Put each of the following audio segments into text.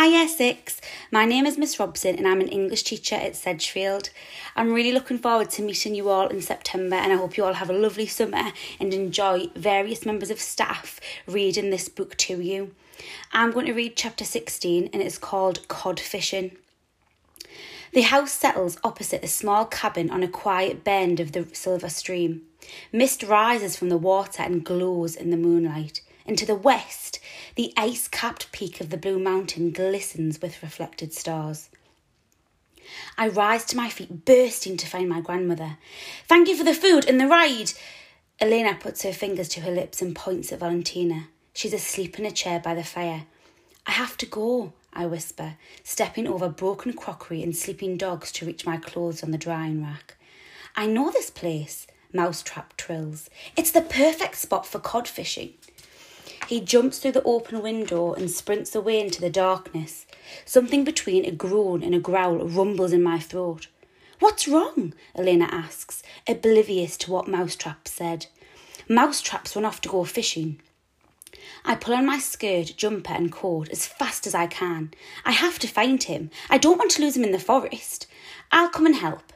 Hi, 6. My name is Miss Robson and I'm an English teacher at Sedgefield. I'm really looking forward to meeting you all in September and I hope you all have a lovely summer and enjoy various members of staff reading this book to you. I'm going to read chapter 16 and it's called Cod Fishing. The house settles opposite a small cabin on a quiet bend of the silver stream. Mist rises from the water and glows in the moonlight and to the west, the ice capped peak of the Blue Mountain glistens with reflected stars. I rise to my feet, bursting to find my grandmother. Thank you for the food and the ride. Elena puts her fingers to her lips and points at Valentina. She's asleep in a chair by the fire. I have to go, I whisper, stepping over broken crockery and sleeping dogs to reach my clothes on the drying rack. I know this place, Mousetrap trills. It's the perfect spot for cod fishing. He jumps through the open window and sprints away into the darkness. Something between a groan and a growl rumbles in my throat. What's wrong? Elena asks, oblivious to what Mousetrap said. Mousetrap's run off to go fishing. I pull on my skirt, jumper, and coat as fast as I can. I have to find him. I don't want to lose him in the forest. I'll come and help.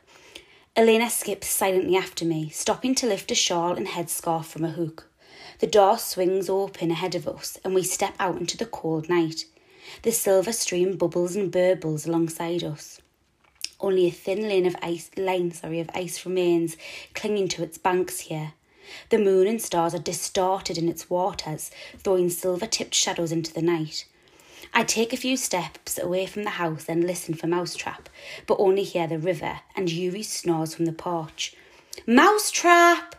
Elena skips silently after me, stopping to lift a shawl and headscarf from a hook. The door swings open ahead of us, and we step out into the cold night. The silver stream bubbles and burbles alongside us. Only a thin line of ice, line, sorry, of ice remains clinging to its banks here. The moon and stars are distorted in its waters, throwing silver tipped shadows into the night. I take a few steps away from the house and listen for Mousetrap, but only hear the river and Yuri snores from the porch. Mousetrap!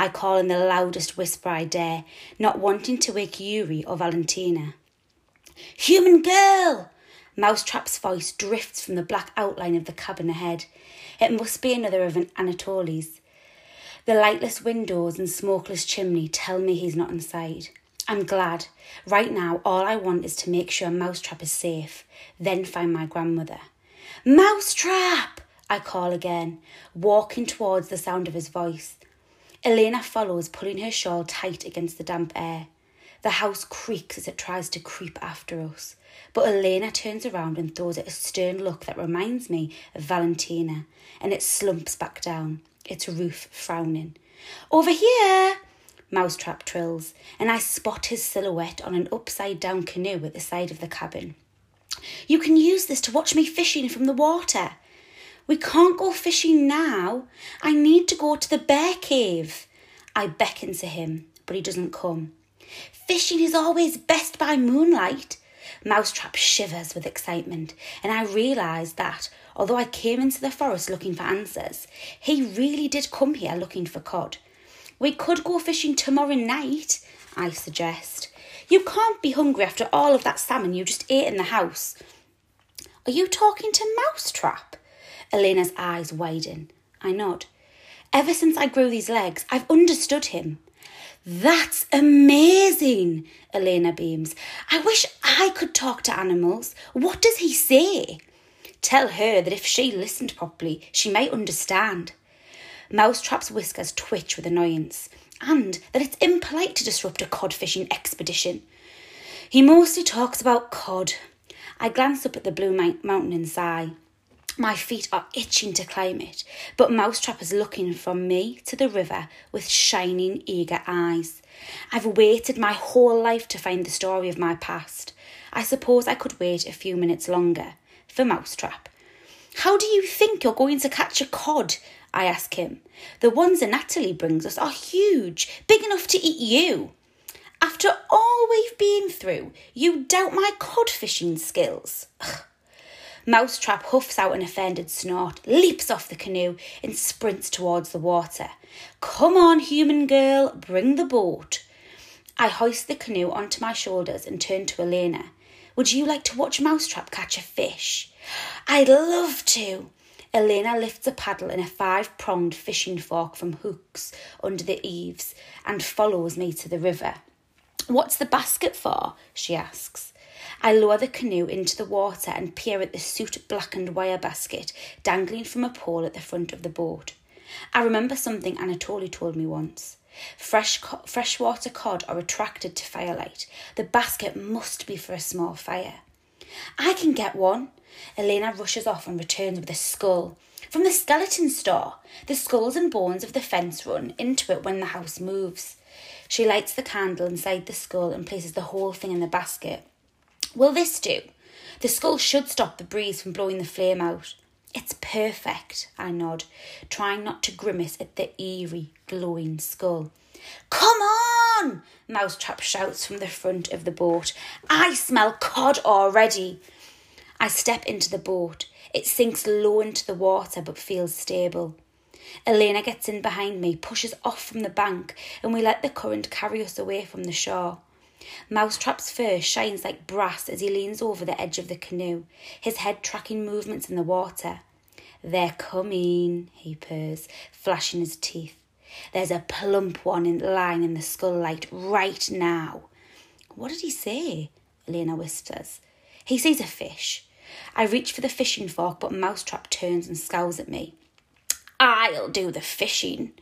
I call in the loudest whisper I dare, not wanting to wake Yuri or Valentina. Human girl! Mousetrap's voice drifts from the black outline of the cabin ahead. It must be another of Anatoly's. The lightless windows and smokeless chimney tell me he's not inside. I'm glad. Right now, all I want is to make sure Mousetrap is safe, then find my grandmother. Mousetrap! I call again, walking towards the sound of his voice. Elena follows, pulling her shawl tight against the damp air. The house creaks as it tries to creep after us, but Elena turns around and throws it a stern look that reminds me of Valentina, and it slumps back down, its roof frowning. Over here! Mousetrap trills, and I spot his silhouette on an upside down canoe at the side of the cabin. You can use this to watch me fishing from the water. We can't go fishing now. I need to go to the bear cave. I beckon to him, but he doesn't come. Fishing is always best by moonlight. Mousetrap shivers with excitement, and I realise that, although I came into the forest looking for answers, he really did come here looking for cod. We could go fishing tomorrow night, I suggest. You can't be hungry after all of that salmon you just ate in the house. Are you talking to Mousetrap? Elena's eyes widen. I nod. Ever since I grew these legs, I've understood him. That's amazing, Elena beams. I wish I could talk to animals. What does he say? Tell her that if she listened properly, she might understand. Mousetrap's whiskers twitch with annoyance, and that it's impolite to disrupt a cod fishing expedition. He mostly talks about cod. I glance up at the blue mountain and sigh. My feet are itching to climb it, but Mousetrap is looking from me to the river with shining, eager eyes. I've waited my whole life to find the story of my past. I suppose I could wait a few minutes longer for Mousetrap. How do you think you're going to catch a cod? I ask him. The ones Anatoly brings us are huge, big enough to eat you. After all we've been through, you doubt my cod fishing skills. Ugh. Mousetrap huffs out an offended snort, leaps off the canoe, and sprints towards the water. Come on, human girl, bring the boat. I hoist the canoe onto my shoulders and turn to Elena. Would you like to watch Mousetrap catch a fish? I'd love to. Elena lifts a paddle and a five pronged fishing fork from hooks under the eaves and follows me to the river. What's the basket for? she asks. I lower the canoe into the water and peer at the soot blackened wire basket dangling from a pole at the front of the boat. I remember something Anatoly told me once. Fresh co- freshwater cod are attracted to firelight. The basket must be for a small fire. I can get one. Elena rushes off and returns with a skull. From the skeleton store. The skulls and bones of the fence run into it when the house moves. She lights the candle inside the skull and places the whole thing in the basket. Will this do? The skull should stop the breeze from blowing the flame out. It's perfect, I nod, trying not to grimace at the eerie, glowing skull. Come on! Mousetrap shouts from the front of the boat. I smell cod already. I step into the boat. It sinks low into the water but feels stable. Elena gets in behind me, pushes off from the bank, and we let the current carry us away from the shore. Mousetrap's fur shines like brass as he leans over the edge of the canoe, his head tracking movements in the water. They're coming, he purrs, flashing his teeth. There's a plump one in lying in the skull light right now. What did he say? Elena whispers. He sees a fish. I reach for the fishing fork, but Mousetrap turns and scowls at me. I'll do the fishing.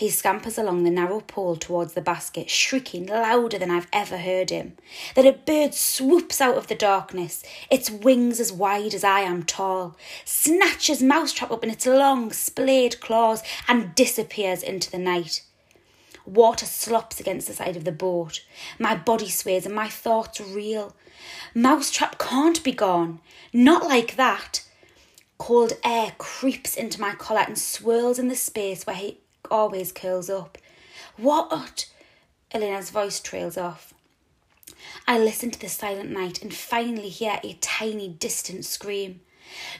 He scampers along the narrow pole towards the basket, shrieking louder than I've ever heard him. Then a bird swoops out of the darkness, its wings as wide as I am tall, snatches Mousetrap up in its long, splayed claws, and disappears into the night. Water slops against the side of the boat. My body sways and my thoughts reel. Mousetrap can't be gone. Not like that. Cold air creeps into my collar and swirls in the space where he always curls up. What? Elena's voice trails off. I listen to the silent night and finally hear a tiny distant scream.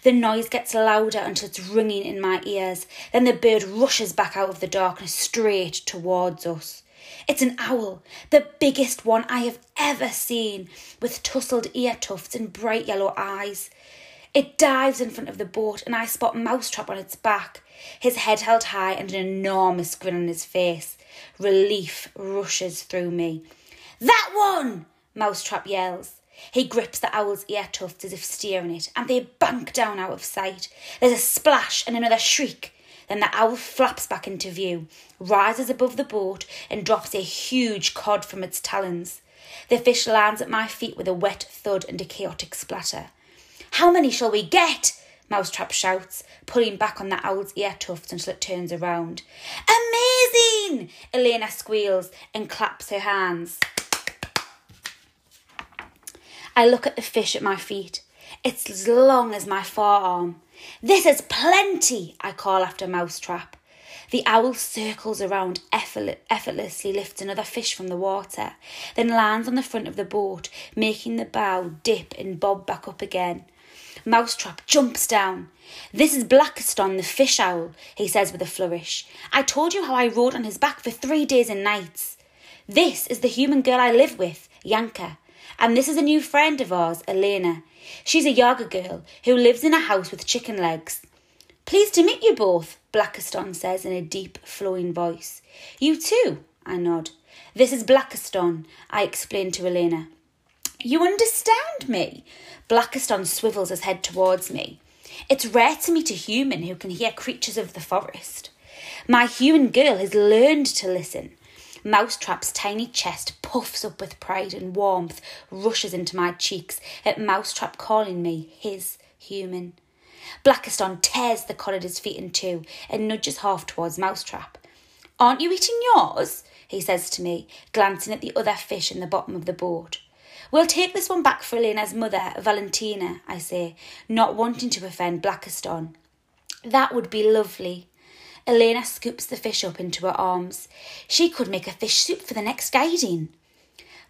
The noise gets louder until it's ringing in my ears. Then the bird rushes back out of the darkness straight towards us. It's an owl, the biggest one I have ever seen, with tousled ear tufts and bright yellow eyes. It dives in front of the boat, and I spot Mousetrap on its back, his head held high and an enormous grin on his face. Relief rushes through me. That one! Mousetrap yells. He grips the owl's ear tufts as if steering it, and they bank down out of sight. There's a splash and another shriek. Then the owl flaps back into view, rises above the boat, and drops a huge cod from its talons. The fish lands at my feet with a wet thud and a chaotic splatter. How many shall we get? Mousetrap shouts, pulling back on the owl's ear tufts until it turns around. Amazing! Elena squeals and claps her hands. I look at the fish at my feet. It's as long as my forearm. This is plenty, I call after Mousetrap. The owl circles around, effortlessly lifts another fish from the water, then lands on the front of the boat, making the bow dip and bob back up again. Mousetrap jumps down. This is Blakiston, the fish owl, he says with a flourish. I told you how I rode on his back for three days and nights. This is the human girl I live with, Yanka. And this is a new friend of ours, Elena. She's a Yaga girl who lives in a house with chicken legs. Pleased to meet you both, Blakiston says in a deep, flowing voice. You too, I nod. This is Blakiston, I explain to Elena. You understand me? Blakiston swivels his head towards me. It's rare to meet a human who can hear creatures of the forest. My human girl has learned to listen. Mousetrap's tiny chest puffs up with pride and warmth, rushes into my cheeks at Mousetrap calling me his human. Blakiston tears the cod at his feet in two and nudges half towards Mousetrap. Aren't you eating yours? he says to me, glancing at the other fish in the bottom of the boat. We'll take this one back for Elena's mother, Valentina, I say, not wanting to offend Blakiston. That would be lovely. Elena scoops the fish up into her arms. She could make a fish soup for the next guiding.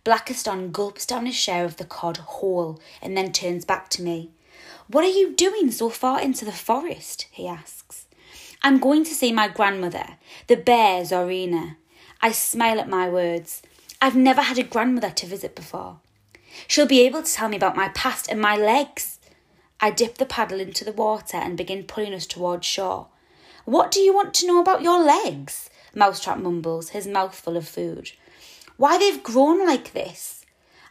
Blakiston gulps down his share of the cod whole and then turns back to me. What are you doing so far into the forest? he asks. I'm going to see my grandmother, the bear Zorina. I smile at my words. I've never had a grandmother to visit before. She'll be able to tell me about my past and my legs. I dip the paddle into the water and begin pulling us towards shore. What do you want to know about your legs? Mousetrap mumbles, his mouth full of food. Why they've grown like this?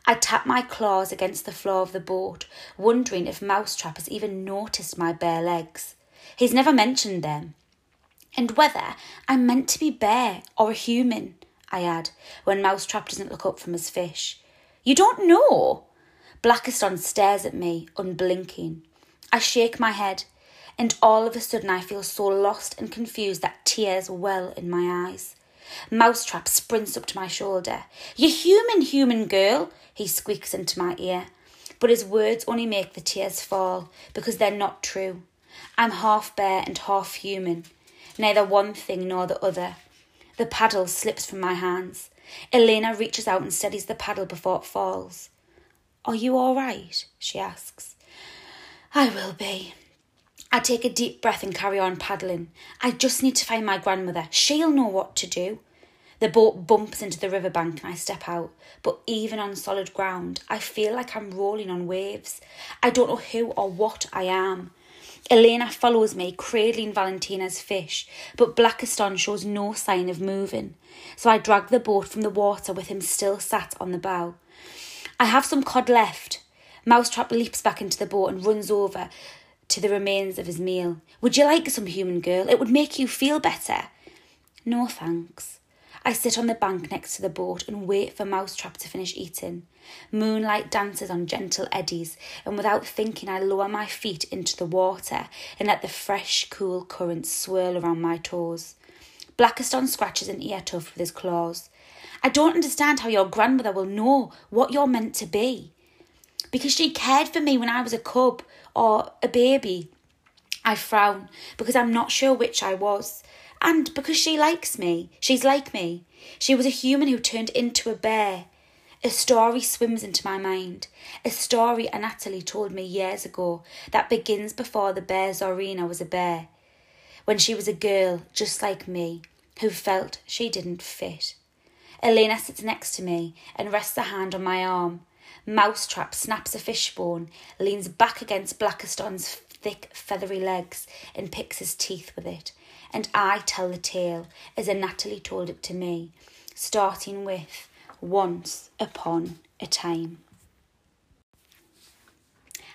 I tap my claws against the floor of the boat, wondering if Mousetrap has even noticed my bear legs. He's never mentioned them. And whether I'm meant to be bear or a human, I add, when Mousetrap doesn't look up from his fish. You don't know? Blakiston stares at me, unblinking. I shake my head, and all of a sudden I feel so lost and confused that tears well in my eyes. Mousetrap sprints up to my shoulder. You human, human girl, he squeaks into my ear. But his words only make the tears fall because they're not true. I'm half bear and half human, neither one thing nor the other. The paddle slips from my hands. Elena reaches out and steadies the paddle before it falls. Are you all right? she asks. I will be. I take a deep breath and carry on paddling. I just need to find my grandmother. She'll know what to do. The boat bumps into the riverbank and I step out, but even on solid ground, I feel like I'm rolling on waves. I don't know who or what I am. Elena follows me, cradling Valentina's fish, but Blakiston shows no sign of moving. So I drag the boat from the water with him still sat on the bow. I have some cod left. Mousetrap leaps back into the boat and runs over to the remains of his meal. Would you like some human girl? It would make you feel better. No thanks. I sit on the bank next to the boat and wait for Mousetrap to finish eating. Moonlight dances on gentle eddies, and without thinking, I lower my feet into the water and let the fresh, cool current swirl around my toes. Blakiston scratches an ear tuft with his claws. I don't understand how your grandmother will know what you're meant to be. Because she cared for me when I was a cub or a baby. I frown because I'm not sure which I was. And because she likes me, she's like me. She was a human who turned into a bear. A story swims into my mind. A story Anatoly told me years ago that begins before the bear Zorina was a bear. When she was a girl just like me, who felt she didn't fit. Elena sits next to me and rests a hand on my arm. Mousetrap snaps a fishbone, leans back against Blakiston's thick, feathery legs, and picks his teeth with it and I tell the tale as Anatoly told it to me, starting with Once Upon a Time.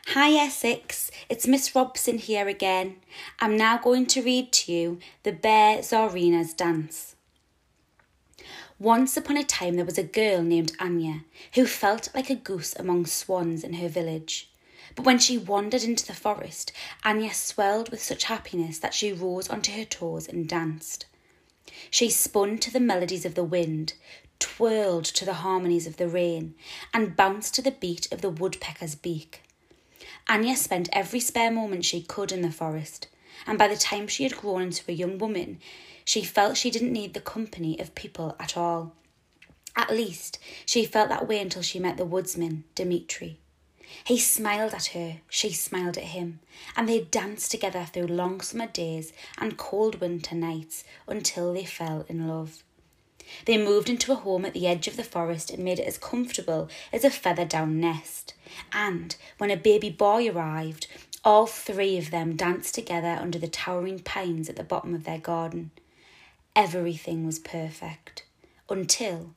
Hi Essex, it's Miss Robson here again. I'm now going to read to you The Bear Zorina's Dance. Once upon a time there was a girl named Anya who felt like a goose among swans in her village. But when she wandered into the forest, Anya swelled with such happiness that she rose onto her toes and danced. She spun to the melodies of the wind, twirled to the harmonies of the rain, and bounced to the beat of the woodpecker's beak. Anya spent every spare moment she could in the forest, and by the time she had grown into a young woman, she felt she didn't need the company of people at all. At least, she felt that way until she met the woodsman, Dmitri. He smiled at her, she smiled at him, and they danced together through long summer days and cold winter nights until they fell in love. They moved into a home at the edge of the forest and made it as comfortable as a feather down nest. And when a baby boy arrived, all three of them danced together under the towering pines at the bottom of their garden. Everything was perfect until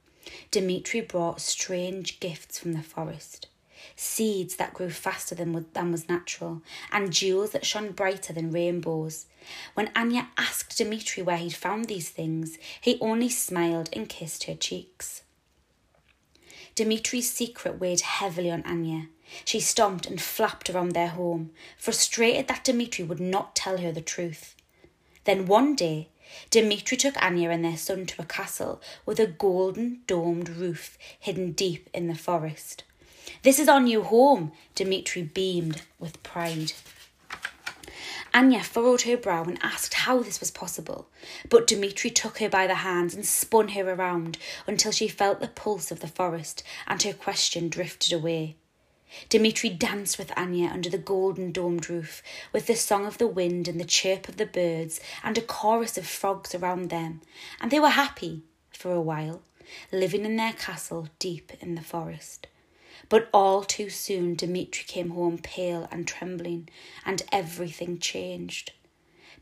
Dmitri brought strange gifts from the forest seeds that grew faster than, than was natural, and jewels that shone brighter than rainbows. When Anya asked Dmitri where he'd found these things, he only smiled and kissed her cheeks. Dmitri's secret weighed heavily on Anya. She stomped and flapped around their home, frustrated that Dmitri would not tell her the truth. Then one day, Dmitri took Anya and their son to a castle with a golden domed roof hidden deep in the forest. This is our new home, Dmitri beamed with pride. Anya furrowed her brow and asked how this was possible, but Dmitri took her by the hands and spun her around until she felt the pulse of the forest and her question drifted away. Dmitri danced with Anya under the golden domed roof, with the song of the wind and the chirp of the birds and a chorus of frogs around them, and they were happy for a while, living in their castle deep in the forest. But all too soon Dmitri came home pale and trembling, and everything changed.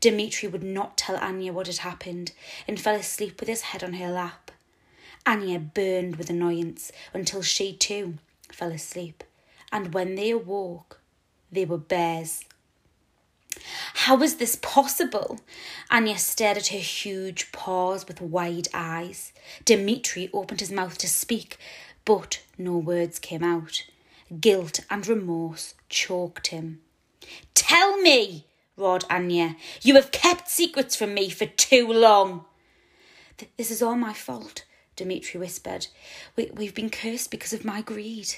Dmitri would not tell Anya what had happened and fell asleep with his head on her lap. Anya burned with annoyance until she too fell asleep, and when they awoke, they were bears. How was this possible? Anya stared at her huge paws with wide eyes. Dmitri opened his mouth to speak, but no words came out. guilt and remorse choked him. Tell me, roared Anya, you have kept secrets from me for too long. This is all my fault, Dmitri whispered. We, we've been cursed because of my greed.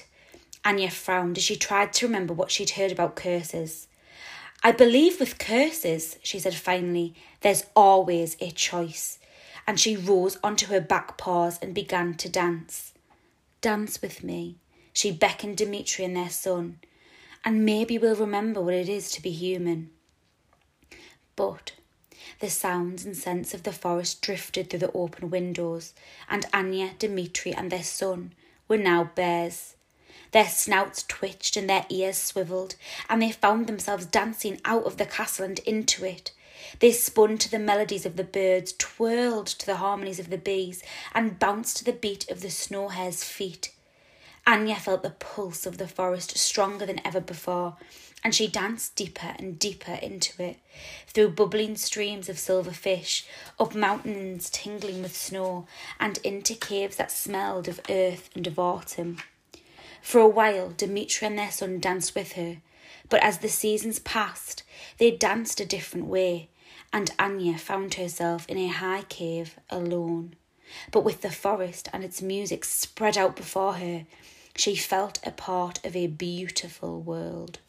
Anya frowned as she tried to remember what she'd heard about curses. I believe with curses, she said finally, there's always a choice. And she rose onto her back paws and began to dance. Dance with me, she beckoned Dmitri and their son, and maybe we'll remember what it is to be human. But the sounds and scents of the forest drifted through the open windows, and Anya, Dmitri, and their son were now bears. Their snouts twitched and their ears swivelled, and they found themselves dancing out of the castle and into it. They spun to the melodies of the birds, twirled to the harmonies of the bees, and bounced to the beat of the snow hare's feet. Anya felt the pulse of the forest stronger than ever before, and she danced deeper and deeper into it, through bubbling streams of silver fish, up mountains tingling with snow, and into caves that smelled of earth and of autumn. For a while, Dmitri and their son danced with her, but as the seasons passed, they danced a different way, and Anya found herself in a high cave alone. But with the forest and its music spread out before her, she felt a part of a beautiful world.